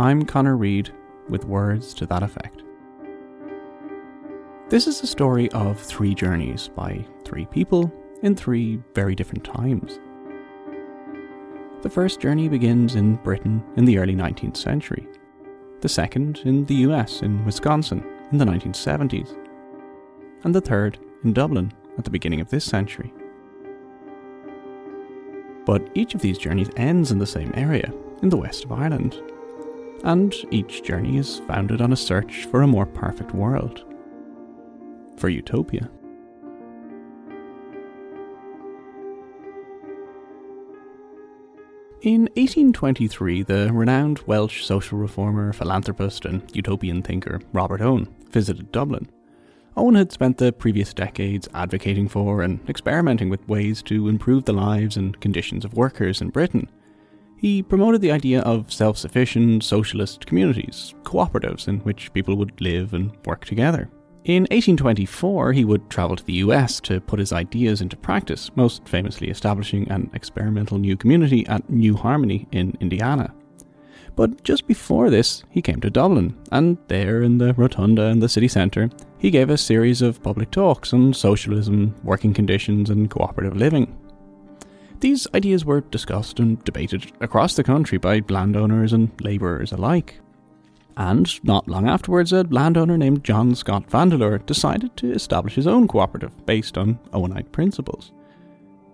I'm Conor Reid with words to that effect. This is a story of three journeys by three people in three very different times. The first journey begins in Britain in the early 19th century, the second in the US in Wisconsin in the 1970s, and the third in Dublin at the beginning of this century. But each of these journeys ends in the same area, in the west of Ireland, and each journey is founded on a search for a more perfect world. For utopia. In 1823, the renowned Welsh social reformer, philanthropist, and utopian thinker Robert Owen visited Dublin. Owen had spent the previous decades advocating for and experimenting with ways to improve the lives and conditions of workers in Britain, he promoted the idea of self sufficient socialist communities, cooperatives in which people would live and work together. In 1824, he would travel to the US to put his ideas into practice, most famously establishing an experimental new community at New Harmony in Indiana. But just before this, he came to Dublin, and there in the rotunda in the city centre, he gave a series of public talks on socialism, working conditions, and cooperative living. These ideas were discussed and debated across the country by landowners and labourers alike. And not long afterwards, a landowner named John Scott Vandeleur decided to establish his own cooperative based on Owenite principles.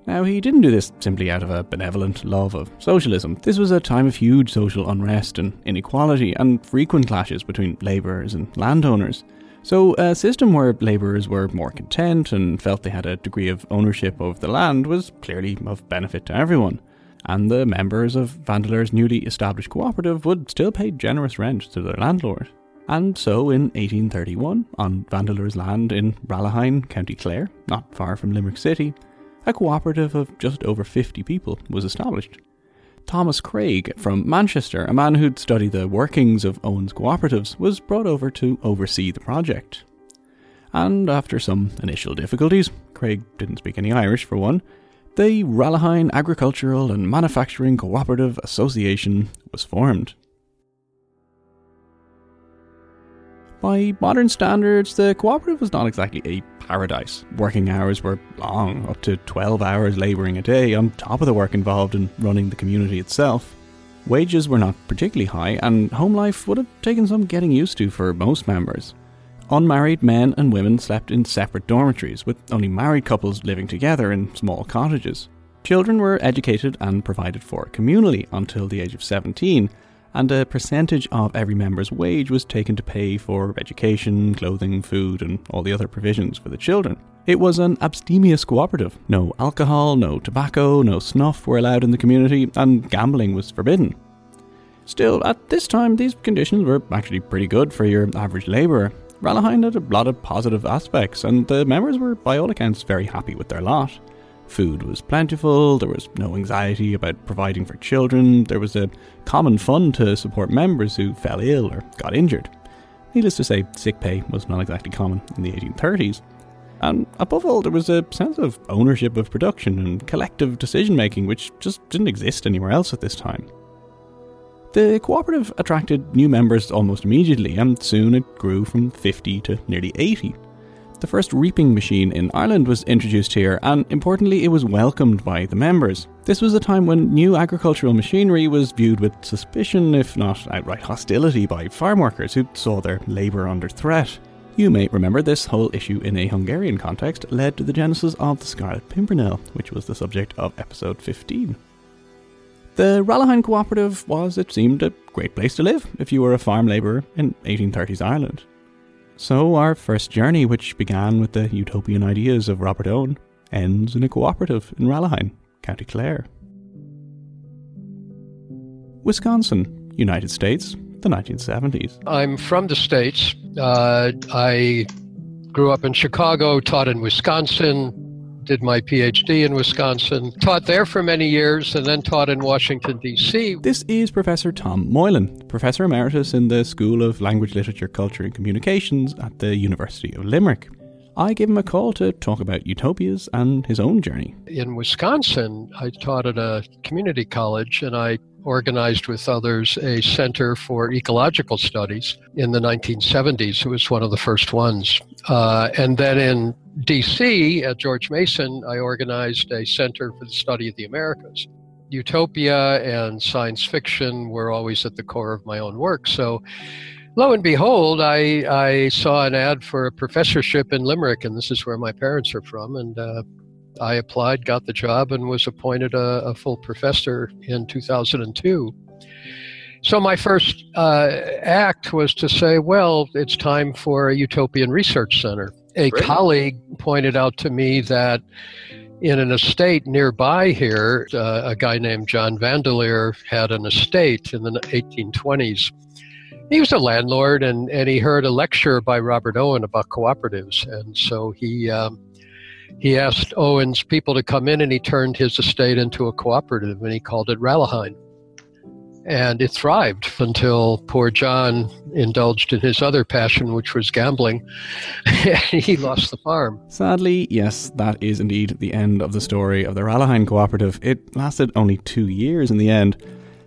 Now, he didn't do this simply out of a benevolent love of socialism. This was a time of huge social unrest and inequality, and frequent clashes between labourers and landowners. So, a system where labourers were more content and felt they had a degree of ownership of the land was clearly of benefit to everyone. And the members of Vandeleur's newly established cooperative would still pay generous rent to their landlord. And so, in 1831, on Vandeleur's land in Rallahine, County Clare, not far from Limerick City, a cooperative of just over 50 people was established. Thomas Craig from Manchester, a man who'd studied the workings of Owen's cooperatives, was brought over to oversee the project. And after some initial difficulties, Craig didn't speak any Irish for one, the Rallahine Agricultural and Manufacturing Cooperative Association was formed. By modern standards, the cooperative was not exactly a paradise. Working hours were long, up to 12 hours labouring a day, on top of the work involved in running the community itself. Wages were not particularly high, and home life would have taken some getting used to for most members. Unmarried men and women slept in separate dormitories, with only married couples living together in small cottages. Children were educated and provided for communally until the age of 17, and a percentage of every member's wage was taken to pay for education, clothing, food, and all the other provisions for the children. It was an abstemious cooperative. No alcohol, no tobacco, no snuff were allowed in the community, and gambling was forbidden. Still, at this time, these conditions were actually pretty good for your average labourer. Rallahine had a lot of positive aspects, and the members were, by all accounts, very happy with their lot. Food was plentiful, there was no anxiety about providing for children, there was a common fund to support members who fell ill or got injured. Needless to say, sick pay was not exactly common in the 1830s. And above all, there was a sense of ownership of production and collective decision making which just didn't exist anywhere else at this time. The cooperative attracted new members almost immediately, and soon it grew from 50 to nearly 80 the first reaping machine in Ireland was introduced here, and importantly, it was welcomed by the members. This was a time when new agricultural machinery was viewed with suspicion, if not outright hostility, by farm workers who saw their labour under threat. You may remember this whole issue in a Hungarian context led to the genesis of the Scarlet Pimpernel, which was the subject of episode 15. The Rallahine Cooperative was, it seemed, a great place to live if you were a farm labourer in 1830s Ireland. So, our first journey, which began with the utopian ideas of Robert Owen, ends in a cooperative in Rallahine, County Clare. Wisconsin, United States, the 1970s. I'm from the States. Uh, I grew up in Chicago, taught in Wisconsin, did my PhD in Wisconsin, taught there for many years, and then taught in Washington, D.C. This is Professor Tom Moylan, Professor Emeritus in the School of Language, Literature, Culture and Communications at the University of Limerick. I gave him a call to talk about utopias and his own journey. In Wisconsin, I taught at a community college and I organized with others a center for ecological studies in the 1970s. It was one of the first ones. Uh, and then in DC at George Mason, I organized a center for the study of the Americas. Utopia and science fiction were always at the core of my own work. So lo and behold, I, I saw an ad for a professorship in Limerick, and this is where my parents are from. And uh, I applied, got the job, and was appointed a, a full professor in 2002. So my first uh, act was to say, well, it's time for a utopian research center. A Great. colleague pointed out to me that in an estate nearby here, uh, a guy named John Vandeleur had an estate in the 1820s he was a landlord and, and he heard a lecture by Robert Owen about cooperatives. And so he, um, he asked Owen's people to come in and he turned his estate into a cooperative and he called it Rallahine. And it thrived until poor John indulged in his other passion, which was gambling. he lost the farm. Sadly, yes, that is indeed the end of the story of the Rallahine Cooperative. It lasted only two years in the end.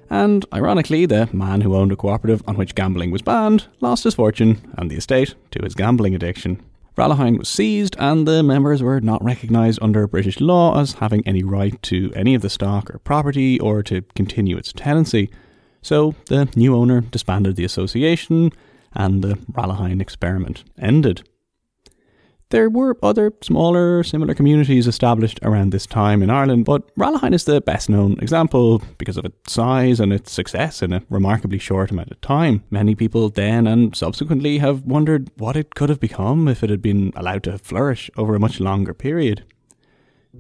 And ironically, the man who owned a cooperative on which gambling was banned lost his fortune and the estate to his gambling addiction. Rallahine was seized, and the members were not recognised under British law as having any right to any of the stock or property or to continue its tenancy. So the new owner disbanded the association, and the Rallahine experiment ended. There were other smaller, similar communities established around this time in Ireland, but Rallahine is the best known example because of its size and its success in a remarkably short amount of time. Many people then and subsequently have wondered what it could have become if it had been allowed to flourish over a much longer period.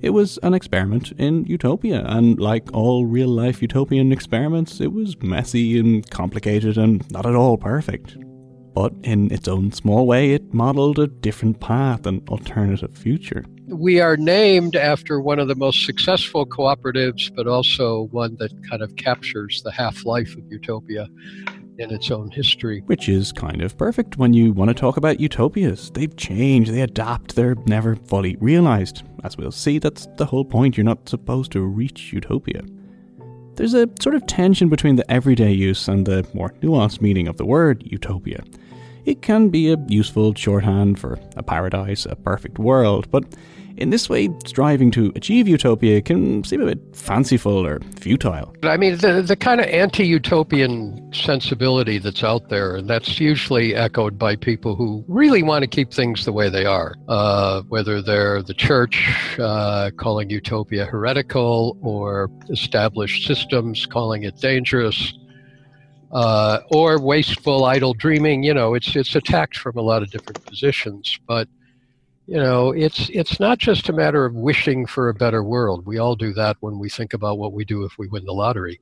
It was an experiment in utopia, and like all real life utopian experiments, it was messy and complicated and not at all perfect but in its own small way, it modeled a different path, an alternative future. We are named after one of the most successful cooperatives, but also one that kind of captures the half life of utopia in its own history. Which is kind of perfect when you want to talk about utopias. They've changed, they adapt, they're never fully realised. As we'll see, that's the whole point. You're not supposed to reach utopia. There's a sort of tension between the everyday use and the more nuanced meaning of the word utopia. It can be a useful shorthand for a paradise, a perfect world, but in this way, striving to achieve utopia can seem a bit fanciful or futile. I mean, the, the kind of anti utopian sensibility that's out there, and that's usually echoed by people who really want to keep things the way they are, uh, whether they're the church uh, calling utopia heretical or established systems calling it dangerous uh, or wasteful, idle dreaming. You know, it's it's attacked from a lot of different positions. But you know, it's it's not just a matter of wishing for a better world. We all do that when we think about what we do if we win the lottery.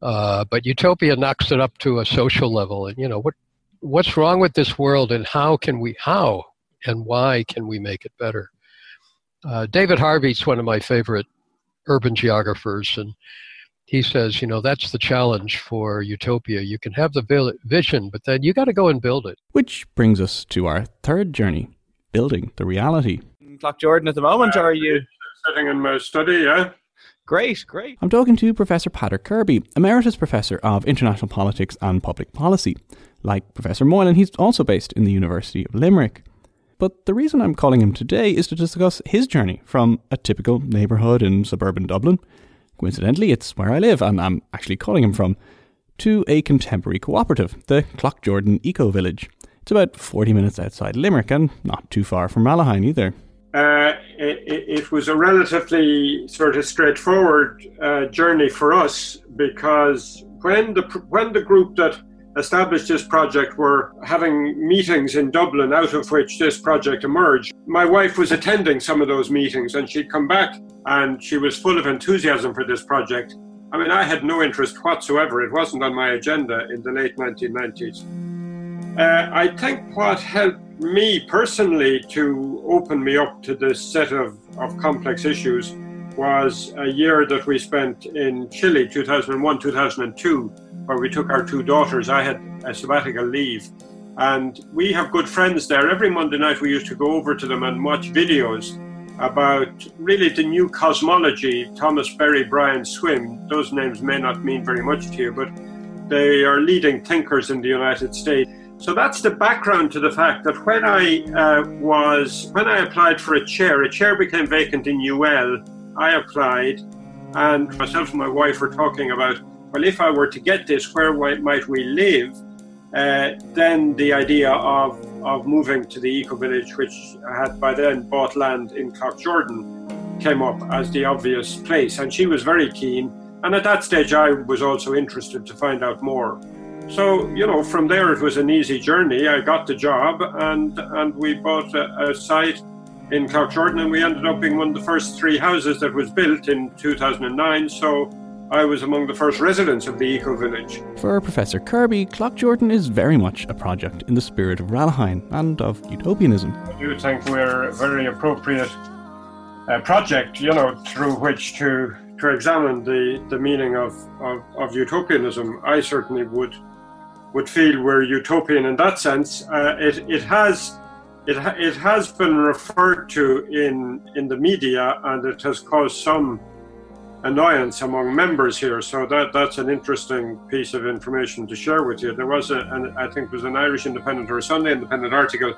Uh, but utopia knocks it up to a social level, and you know what what's wrong with this world, and how can we how and why can we make it better? Uh, David Harvey's one of my favorite urban geographers, and he says, you know, that's the challenge for utopia. You can have the vision, but then you got to go and build it. Which brings us to our third journey building the reality. Cloughjordan at the moment, or are you? Sitting in my study, yeah. Great, great. I'm talking to Professor Patrick Kirby, Emeritus Professor of International Politics and Public Policy. Like Professor Moylan, he's also based in the University of Limerick. But the reason I'm calling him today is to discuss his journey from a typical neighbourhood in suburban Dublin Coincidentally, it's where I live, and I'm actually calling him from, to a contemporary cooperative, the Cloughjordan Eco Village. It's about 40 minutes outside Limerick and not too far from Rallahine either. Uh, it, it, was a relatively sort of straightforward uh, journey for us because when the when the group that established this project were having meetings in Dublin, out of which this project emerged. My wife was attending some of those meetings and she'd come back and she was full of enthusiasm for this project. I mean, I had no interest whatsoever. It wasn't on my agenda in the late 1990s. Uh, I think what helped me personally to open me up to this set of, of complex issues was a year that we spent in Chile, 2001 2002, where we took our two daughters. I had a sabbatical leave. And we have good friends there. Every Monday night, we used to go over to them and watch videos about really the new cosmology. Thomas Berry, Brian Swimme, those names may not mean very much to you, but they are leading thinkers in the United States. So that's the background to the fact that when I uh, was when I applied for a chair, a chair became vacant in UL. I applied, and myself and my wife were talking about, well, if I were to get this, where might we live? Uh, then the idea of of moving to the eco village, which had by then bought land in Jordan, came up as the obvious place, and she was very keen. And at that stage, I was also interested to find out more. So, you know, from there it was an easy journey. I got the job and, and we bought a, a site in Jordan, and we ended up being one of the first three houses that was built in 2009. So I was among the first residents of the Eco Village. For Professor Kirby, Cloughjordan is very much a project in the spirit of Ralahine and of utopianism. I do think we're a very appropriate uh, project, you know, through which to to examine the, the meaning of, of, of utopianism. I certainly would would feel we're utopian in that sense. Uh, it, it has it, it has been referred to in in the media and it has caused some annoyance among members here. So that that's an interesting piece of information to share with you. There was a, an, I think it was an Irish Independent or a Sunday Independent article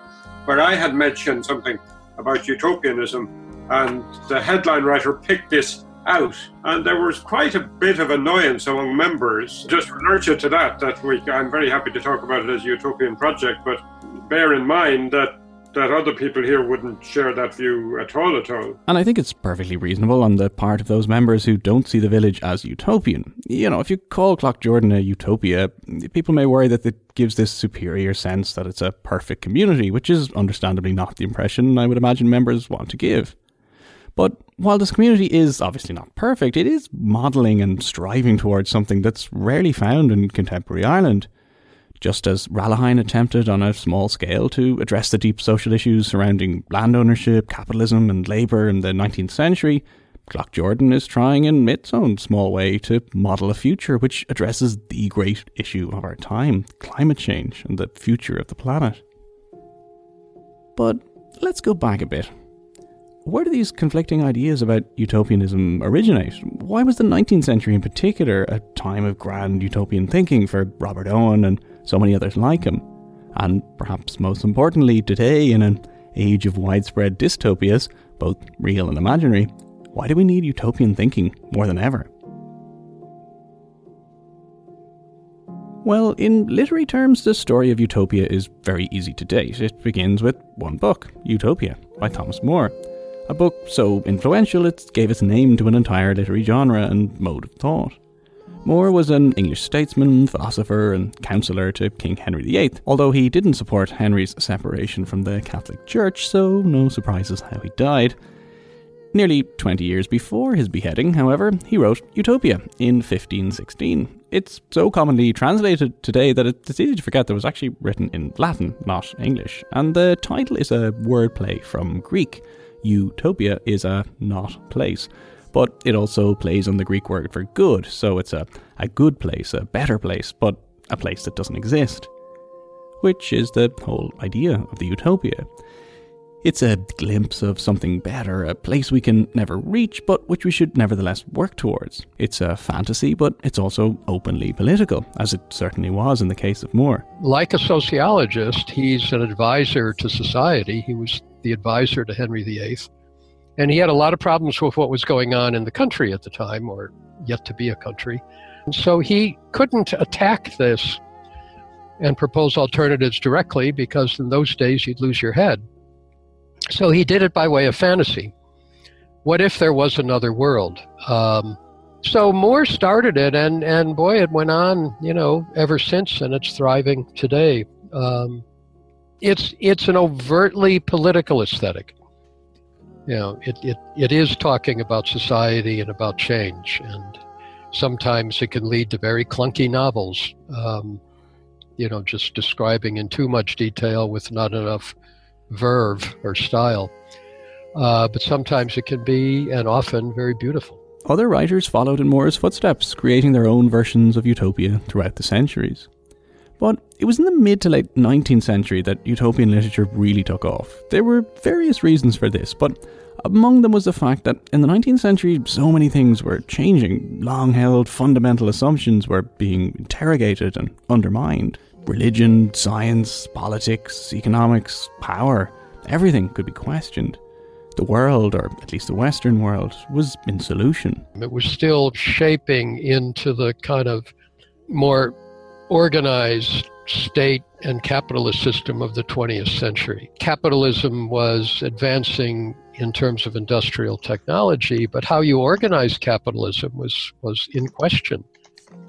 where I had mentioned something about utopianism, and the headline writer picked this out. And there was quite a bit of annoyance among members. Just alert to that, that we, I'm very happy to talk about it as a utopian project, but bear in mind that that other people here wouldn't share that view at all at all. And I think it's perfectly reasonable on the part of those members who don't see the village as utopian. You know, if you call Cloughjordan a utopia, people may worry that it gives this superior sense that it's a perfect community, which is understandably not the impression I would imagine members want to give. But while this community is obviously not perfect, it is modelling and striving towards something that's rarely found in contemporary Ireland. Just as Ralahine attempted on a small scale to address the deep social issues surrounding land ownership, capitalism, and labour in the 19th century, Cloughjordan is trying in its own small way to model a future which addresses the great issue of our time climate change and the future of the planet. But let's go back a bit where do these conflicting ideas about utopianism originate? Why was the 19th century in particular a time of grand utopian thinking for Robert Owen and so many others like him? And perhaps most importantly, today, in an age of widespread dystopias, both real and imaginary, why do we need utopian thinking more than ever? Well, in literary terms, the story of Utopia is very easy to date. It begins with one book, Utopia, by Thomas More a book so influential it gave its name to an entire literary genre and mode of thought. More was an English statesman, philosopher, and counsellor to King Henry VIII, although he didn't support Henry's separation from the Catholic Church, so no surprises how he died. Nearly 20 years before his beheading, however, he wrote Utopia in 1516. It's so commonly translated today that it's easy to forget that it was actually written in Latin, not English, and the title is a wordplay from Greek utopia is a not place. But it also plays on the Greek word for good, so it's a, a good place, a better place, but a place that doesn't exist. Which is the whole idea of the utopia. It's a glimpse of something better, a place we can never reach, but which we should nevertheless work towards. It's a fantasy, but it's also openly political, as it certainly was in the case of More. Like a sociologist, he's an advisor to society. He was the advisor to Henry VIII. And he had a lot of problems with what was going on in the country at the time, or yet to be a country. So he couldn't attack this and propose alternatives directly because in those days you'd lose your head. So he did it by way of fantasy. What if there was another world? Um, so More started it, and, and boy, it went on, you know, ever since, and it's thriving today. Um, it's it's an overtly political aesthetic. You know, it, it, it is talking about society and about change, and Sometimes it can lead to very clunky novels, um, you know, just describing in too much detail with not enough verve or style. Uh, but sometimes it can be, and often, very beautiful. Other writers followed in More's footsteps, creating their own versions of utopia throughout the centuries. But it was in the mid to late 19th century that utopian literature really took off. There were various reasons for this, but among them was the fact that in the 19th century, so many things were changing. Long held fundamental assumptions were being interrogated and undermined. Religion, science, politics, economics, power, everything could be questioned. The world, or at least the Western world, was in solution. It was still shaping into the kind of more organized state and capitalist system of the 20th century. Capitalism was advancing in terms of industrial technology, but how you organize capitalism was, was in question.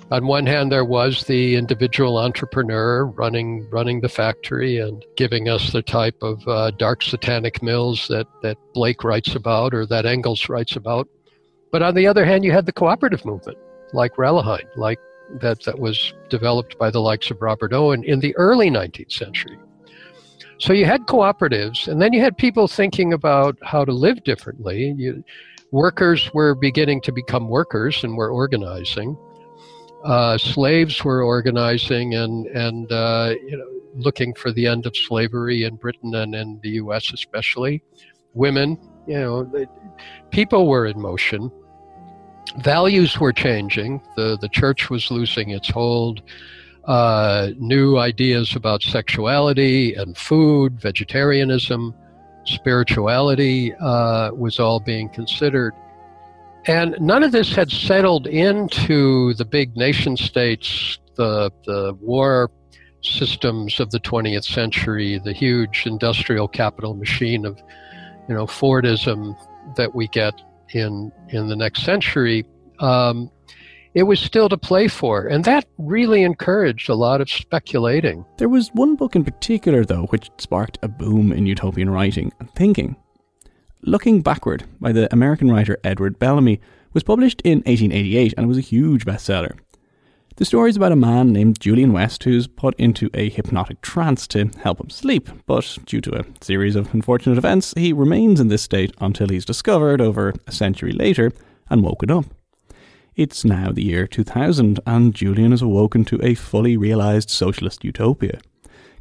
On one hand, there was the individual entrepreneur running running the factory and giving us the type of uh, dark satanic mills that, that Blake writes about or that Engels writes about. But on the other hand, you had the cooperative movement, like Rallahine, like that, that was developed by the likes of Robert Owen in the early 19th century. So you had cooperatives, and then you had people thinking about how to live differently. You, workers were beginning to become workers and were organizing. Uh, slaves were organizing and and uh, you know looking for the end of slavery in Britain and in the U.S. especially. Women, you know, people were in motion values were changing. The, the church was losing its hold. Uh, new ideas about sexuality and food, vegetarianism, spirituality uh, was all being considered. And none of this had settled into the big nation states, the, the war systems of the 20th century, the huge industrial capital machine of, you know, Fordism that we get in in the next century, um, it was still to play for, and that really encouraged a lot of speculating. There was one book in particular, though, which sparked a boom in utopian writing and thinking. Looking Backward by the American writer Edward Bellamy was published in 1888 and was a huge bestseller. The story is about a man named Julian West who's put into a hypnotic trance to help him sleep, but due to a series of unfortunate events, he remains in this state until he's discovered over a century later and woken up. It's now the year 2000, and Julian is awoken to a fully realised socialist utopia.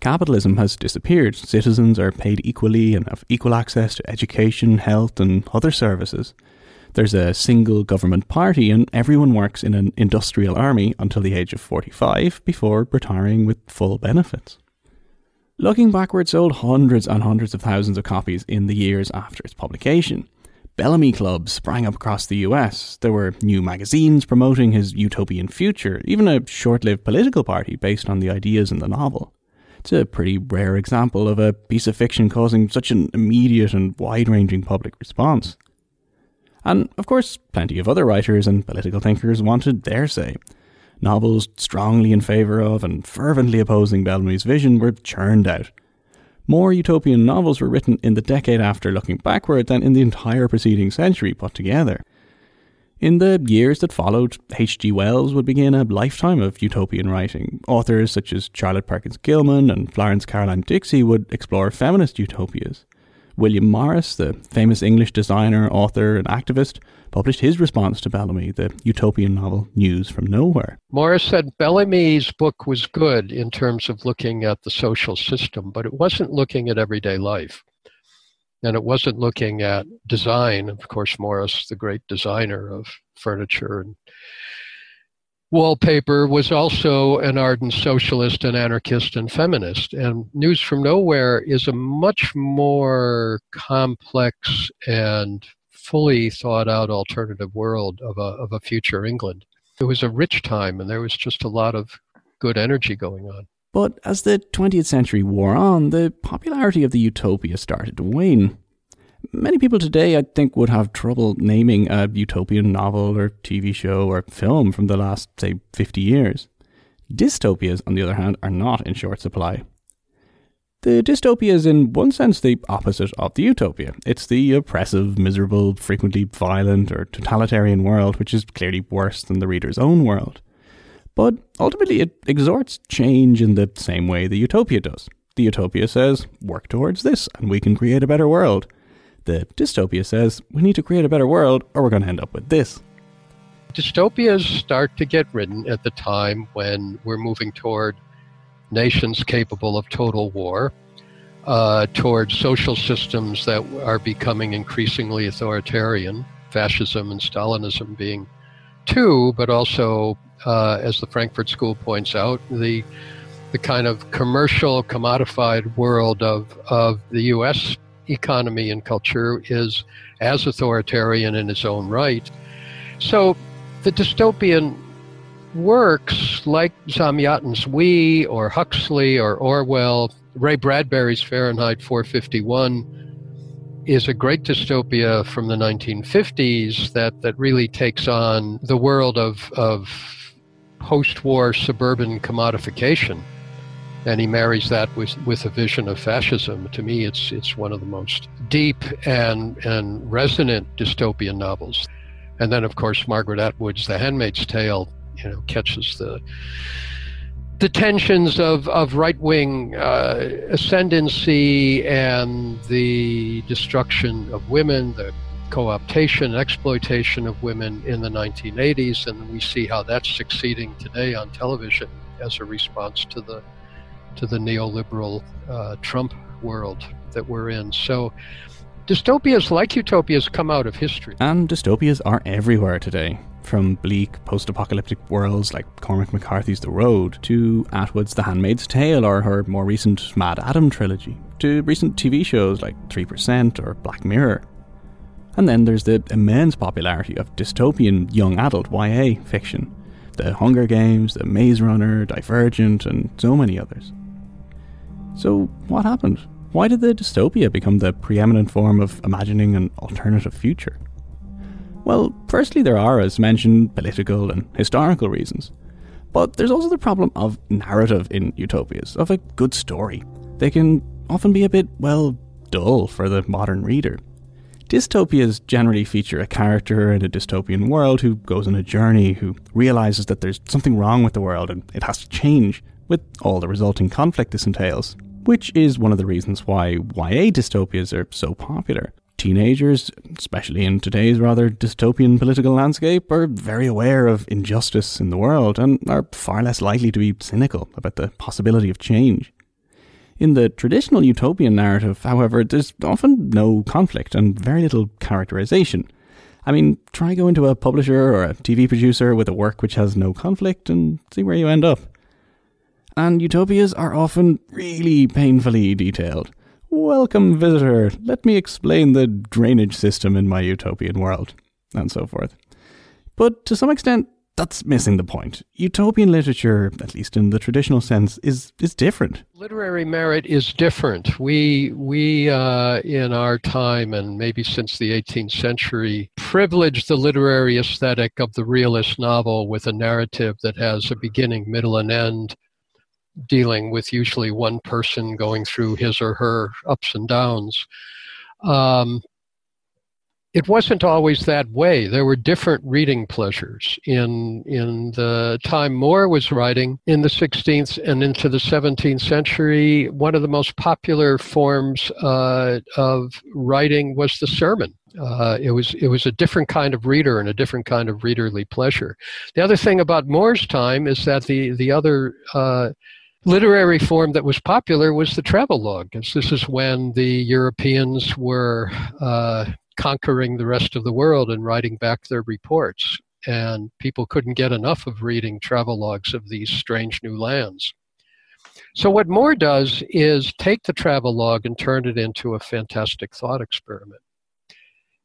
Capitalism has disappeared, citizens are paid equally and have equal access to education, health, and other services. There's a single government party, and everyone works in an industrial army until the age of 45 before retiring with full benefits. Looking backwards, sold hundreds and hundreds of thousands of copies in the years after its publication. Bellamy clubs sprang up across the US. There were new magazines promoting his utopian future, even a short lived political party based on the ideas in the novel. It's a pretty rare example of a piece of fiction causing such an immediate and wide ranging public response. And of course, plenty of other writers and political thinkers wanted their say. Novels strongly in favour of and fervently opposing Bellamy's vision were churned out. More utopian novels were written in the decade after looking backward than in the entire preceding century put together. In the years that followed, H.G. Wells would begin a lifetime of utopian writing. Authors such as Charlotte Perkins Gilman and Florence Caroline Dixie would explore feminist utopias. William Morris, the famous English designer, author, and activist, published his response to Bellamy, the utopian novel News from Nowhere. Morris said Bellamy's book was good in terms of looking at the social system, but it wasn't looking at everyday life. And it wasn't looking at design. Of course, Morris, the great designer of furniture and Wallpaper was also an ardent socialist and anarchist and feminist. And News from Nowhere is a much more complex and fully thought out alternative world of a, of a future England. It was a rich time, and there was just a lot of good energy going on. But as the 20th century wore on, the popularity of the utopia started to wane. Many people today, I think, would have trouble naming a utopian novel or TV show or film from the last, say, 50 years. Dystopias, on the other hand, are not in short supply. The dystopia is, in one sense, the opposite of the utopia. It's the oppressive, miserable, frequently violent, or totalitarian world, which is clearly worse than the reader's own world. But ultimately, it exhorts change in the same way the utopia does. The utopia says, work towards this, and we can create a better world. The dystopia says, we need to create a better world, or we're going to end up with this. Dystopias start to get written at the time when we're moving toward nations capable of total war, uh, toward social systems that are becoming increasingly authoritarian, fascism and Stalinism being two, but also, uh, as the Frankfurt School points out, the the kind of commercial, commodified world of, of the U.S. economy and culture is as authoritarian in its own right. So the dystopian works like Zamyatin's We or Huxley or Orwell, Ray Bradbury's Fahrenheit 451 is a great dystopia from the 1950s that, that really takes on the world of, of post war suburban commodification. And he marries that with, with a vision of fascism. To me, it's, it's one of the most deep and, and resonant dystopian novels. And then, of course, Margaret Atwood's The Handmaid's Tale, you know, catches the the tensions of, of right wing uh, ascendancy and the destruction of women, the co optation, exploitation of women in the 1980s. And we see how that's succeeding today on television as a response to the, to the neoliberal uh, Trump world that we're in. So Dystopias like utopias come out of history. And dystopias are everywhere today. From bleak post apocalyptic worlds like Cormac McCarthy's The Road, to Atwood's The Handmaid's Tale or her more recent MaddAddam trilogy, to recent TV shows like 3% or Black Mirror. And then there's the immense popularity of dystopian young adult YA fiction The Hunger Games, The Maze Runner, Divergent, and so many others. So, what happened? Why did the dystopia become the preeminent form of imagining an alternative future? Well, firstly, there are, as mentioned, political and historical reasons. But there's also the problem of narrative in utopias, of a good story. They can often be a bit, well, dull for the modern reader. Dystopias generally feature a character in a dystopian world who goes on a journey, who realizes that there's something wrong with the world and it has to change, with all the resulting conflict this entails which is one of the reasons why YA dystopias are so popular. Teenagers, especially in today's rather dystopian political landscape, are very aware of injustice in the world and are far less likely to be cynical about the possibility of change. In the traditional utopian narrative, however, there's often no conflict and very little characterization. I mean, try going to a publisher or a TV producer with a work which has no conflict and see where you end up and utopias are often really painfully detailed. Welcome, visitor. Let me explain the drainage system in my utopian world, and so forth. But to some extent, that's missing the point. Utopian literature, at least in the traditional sense, is is different. Literary merit is different. We we uh, in our time and maybe since the 18th century privilege the literary aesthetic of the realist novel with a narrative that has a beginning, middle, and end, dealing with usually one person going through his or her ups and downs. Um, it wasn't always that way. There were different reading pleasures in in the time More was writing in the 16th and into the 17th century. One of the most popular forms uh, of writing was the sermon. Uh, it was it was a different kind of reader and a different kind of readerly pleasure. The other thing about More's time is that the the other uh, literary form that was popular was the travelogue. As this is when the Europeans were uh, conquering the rest of the world and writing back their reports. And people couldn't get enough of reading travelogues of these strange new lands. So, what More does is take the travelogue and turn it into a fantastic thought experiment.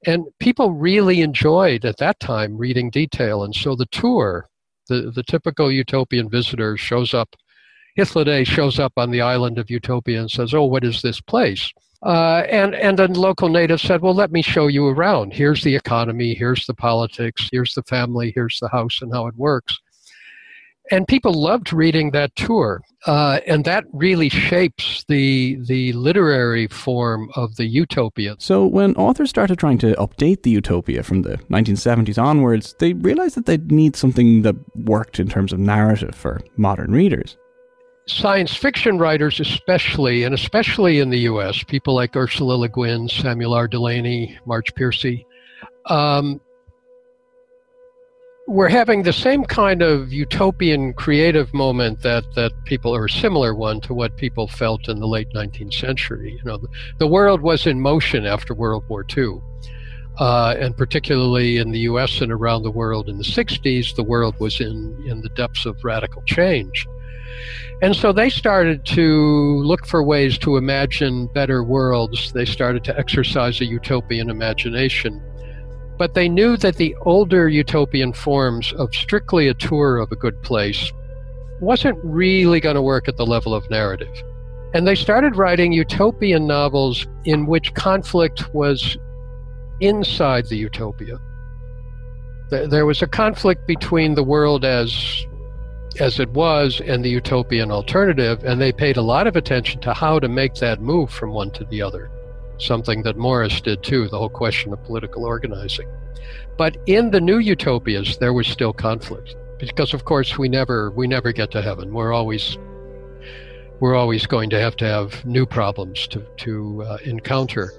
And people really enjoyed at that time reading detail. And so the tour, the, the typical utopian visitor shows up Hythloday shows up on the island of Utopia and says, "Oh, what is this place?" Uh, and and then local natives said, "Well, let me show you around. Here's the economy. Here's the politics. Here's the family. Here's the house and how it works." and people loved reading that tour. Uh, and that really shapes the the literary form of the utopia. So when authors started trying to update the utopia from the 1970s onwards, they realized that they'd need something that worked in terms of narrative for modern readers. Science fiction writers, especially, and especially in the U.S., people like Ursula Le Guin, Samuel R. Delany, Marge Piercy, um, we're having the same kind of utopian creative moment that that people or a similar one to what people felt in the late 19th century you know the, the world was in motion after world war ii uh, and particularly in the us and around the world in the 60s the world was in in the depths of radical change and so they started to look for ways to imagine better worlds they started to exercise a utopian imagination but they knew that the older utopian forms of strictly a tour of a good place wasn't really going to work at the level of narrative. And they started writing utopian novels in which conflict was inside the utopia. There was a conflict between the world as as it was and the utopian alternative, and they paid a lot of attention to how to make that move from one to the other something that Morris did too, the whole question of political organizing. But in the new utopias, there was still conflict because, of course, we never we never get to heaven. We're always we're always going to have to have new problems to to uh, encounter,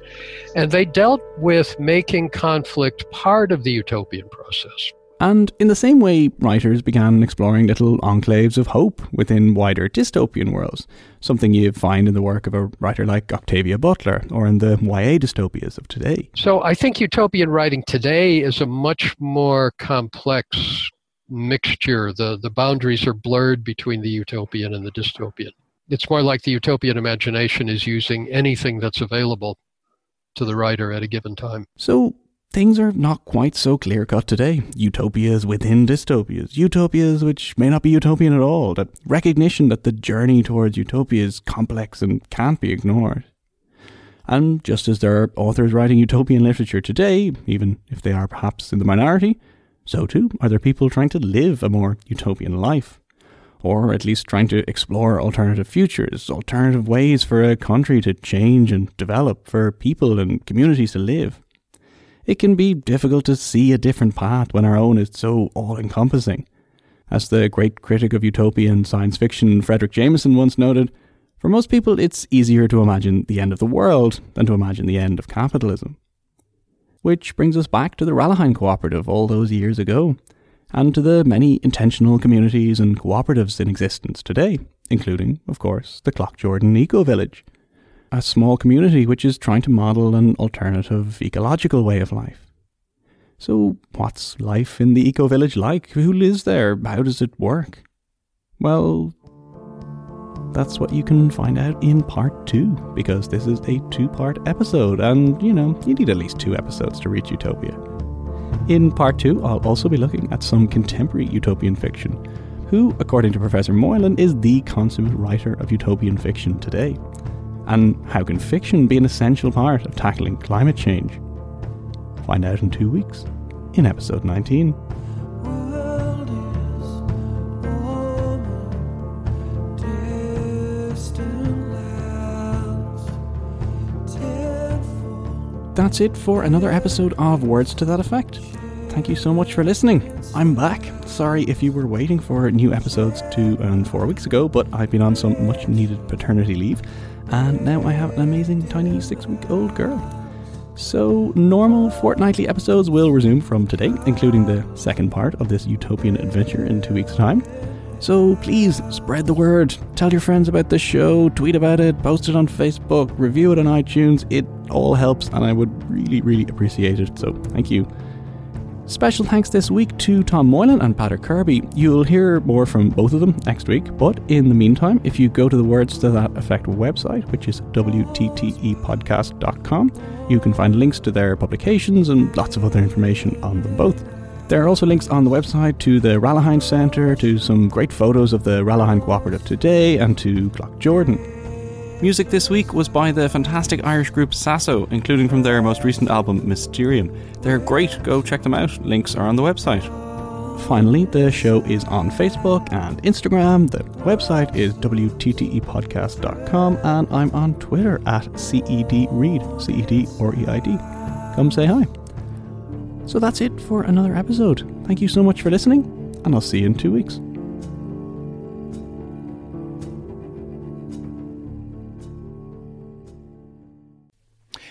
and they dealt with making conflict part of the utopian process. And in the same way, writers began exploring little enclaves of hope within wider dystopian worlds, something you find in the work of a writer like Octavia Butler or in the YA dystopias of today. So I think utopian writing today is a much more complex mixture. The, the boundaries are blurred between the utopian and the dystopian. It's more like the utopian imagination is using anything that's available to the writer at a given time. So, things are not quite so clear cut today. Utopias within dystopias, utopias which may not be utopian at all, that recognition that the journey towards utopia is complex and can't be ignored. And just as there are authors writing utopian literature today, even if they are perhaps in the minority, so too are there people trying to live a more utopian life. Or at least trying to explore alternative futures, alternative ways for a country to change and develop, for people and communities to live it can be difficult to see a different path when our own is so all encompassing. As the great critic of utopian science fiction Fredric Jameson once noted, for most people it's easier to imagine the end of the world than to imagine the end of capitalism. Which brings us back to the Rallahine Cooperative all those years ago, and to the many intentional communities and cooperatives in existence today, including, of course, the Cloughjordan Eco Village a small community which is trying to model an alternative ecological way of life. So, what's life in the eco village like? Who lives there? How does it work? Well, that's what you can find out in part two, because this is a two part episode, and you know, you need at least two episodes to reach Utopia. In part two, I'll also be looking at some contemporary utopian fiction, who, according to Professor Moylan, is the consummate writer of utopian fiction today. And how can fiction be an essential part of tackling climate change? Find out in two weeks in episode 19. That's it for another episode of Words to That Effect. Thank you so much for listening. I'm back. Sorry if you were waiting for new episodes two and four weeks ago, but I've been on some much needed paternity leave and now I have an amazing tiny six week old girl. So, normal fortnightly episodes will resume from today, including the second part of this utopian adventure in two weeks' time. So, please spread the word. Tell your friends about the show, tweet about it, post it on Facebook, review it on iTunes. It all helps, and I would really, really appreciate it. So, thank you. Special thanks this week to Tom Moylan and Patrick Kirby. You'll hear more from both of them next week, but in the meantime, if you go to the Words to That Effect website, which is WTTEpodcast.com, you can find links to their publications and lots of other information on them both. There are also links on the website to the Rallahine Centre, to some great photos of the Rallahine Cooperative today, and to Cloughjordan. Music this week was by the fantastic Irish group Sasso, including from their most recent album Mysterium. They're great, go check them out. Links are on the website. finally, the show is on Facebook and Instagram. The website is WTTEpodcast.com, and I'm on Twitter at CEDReid, C E D or E I D. Come say hi. So that's it for another episode. Thank you so much for listening, and I'll see you in two weeks.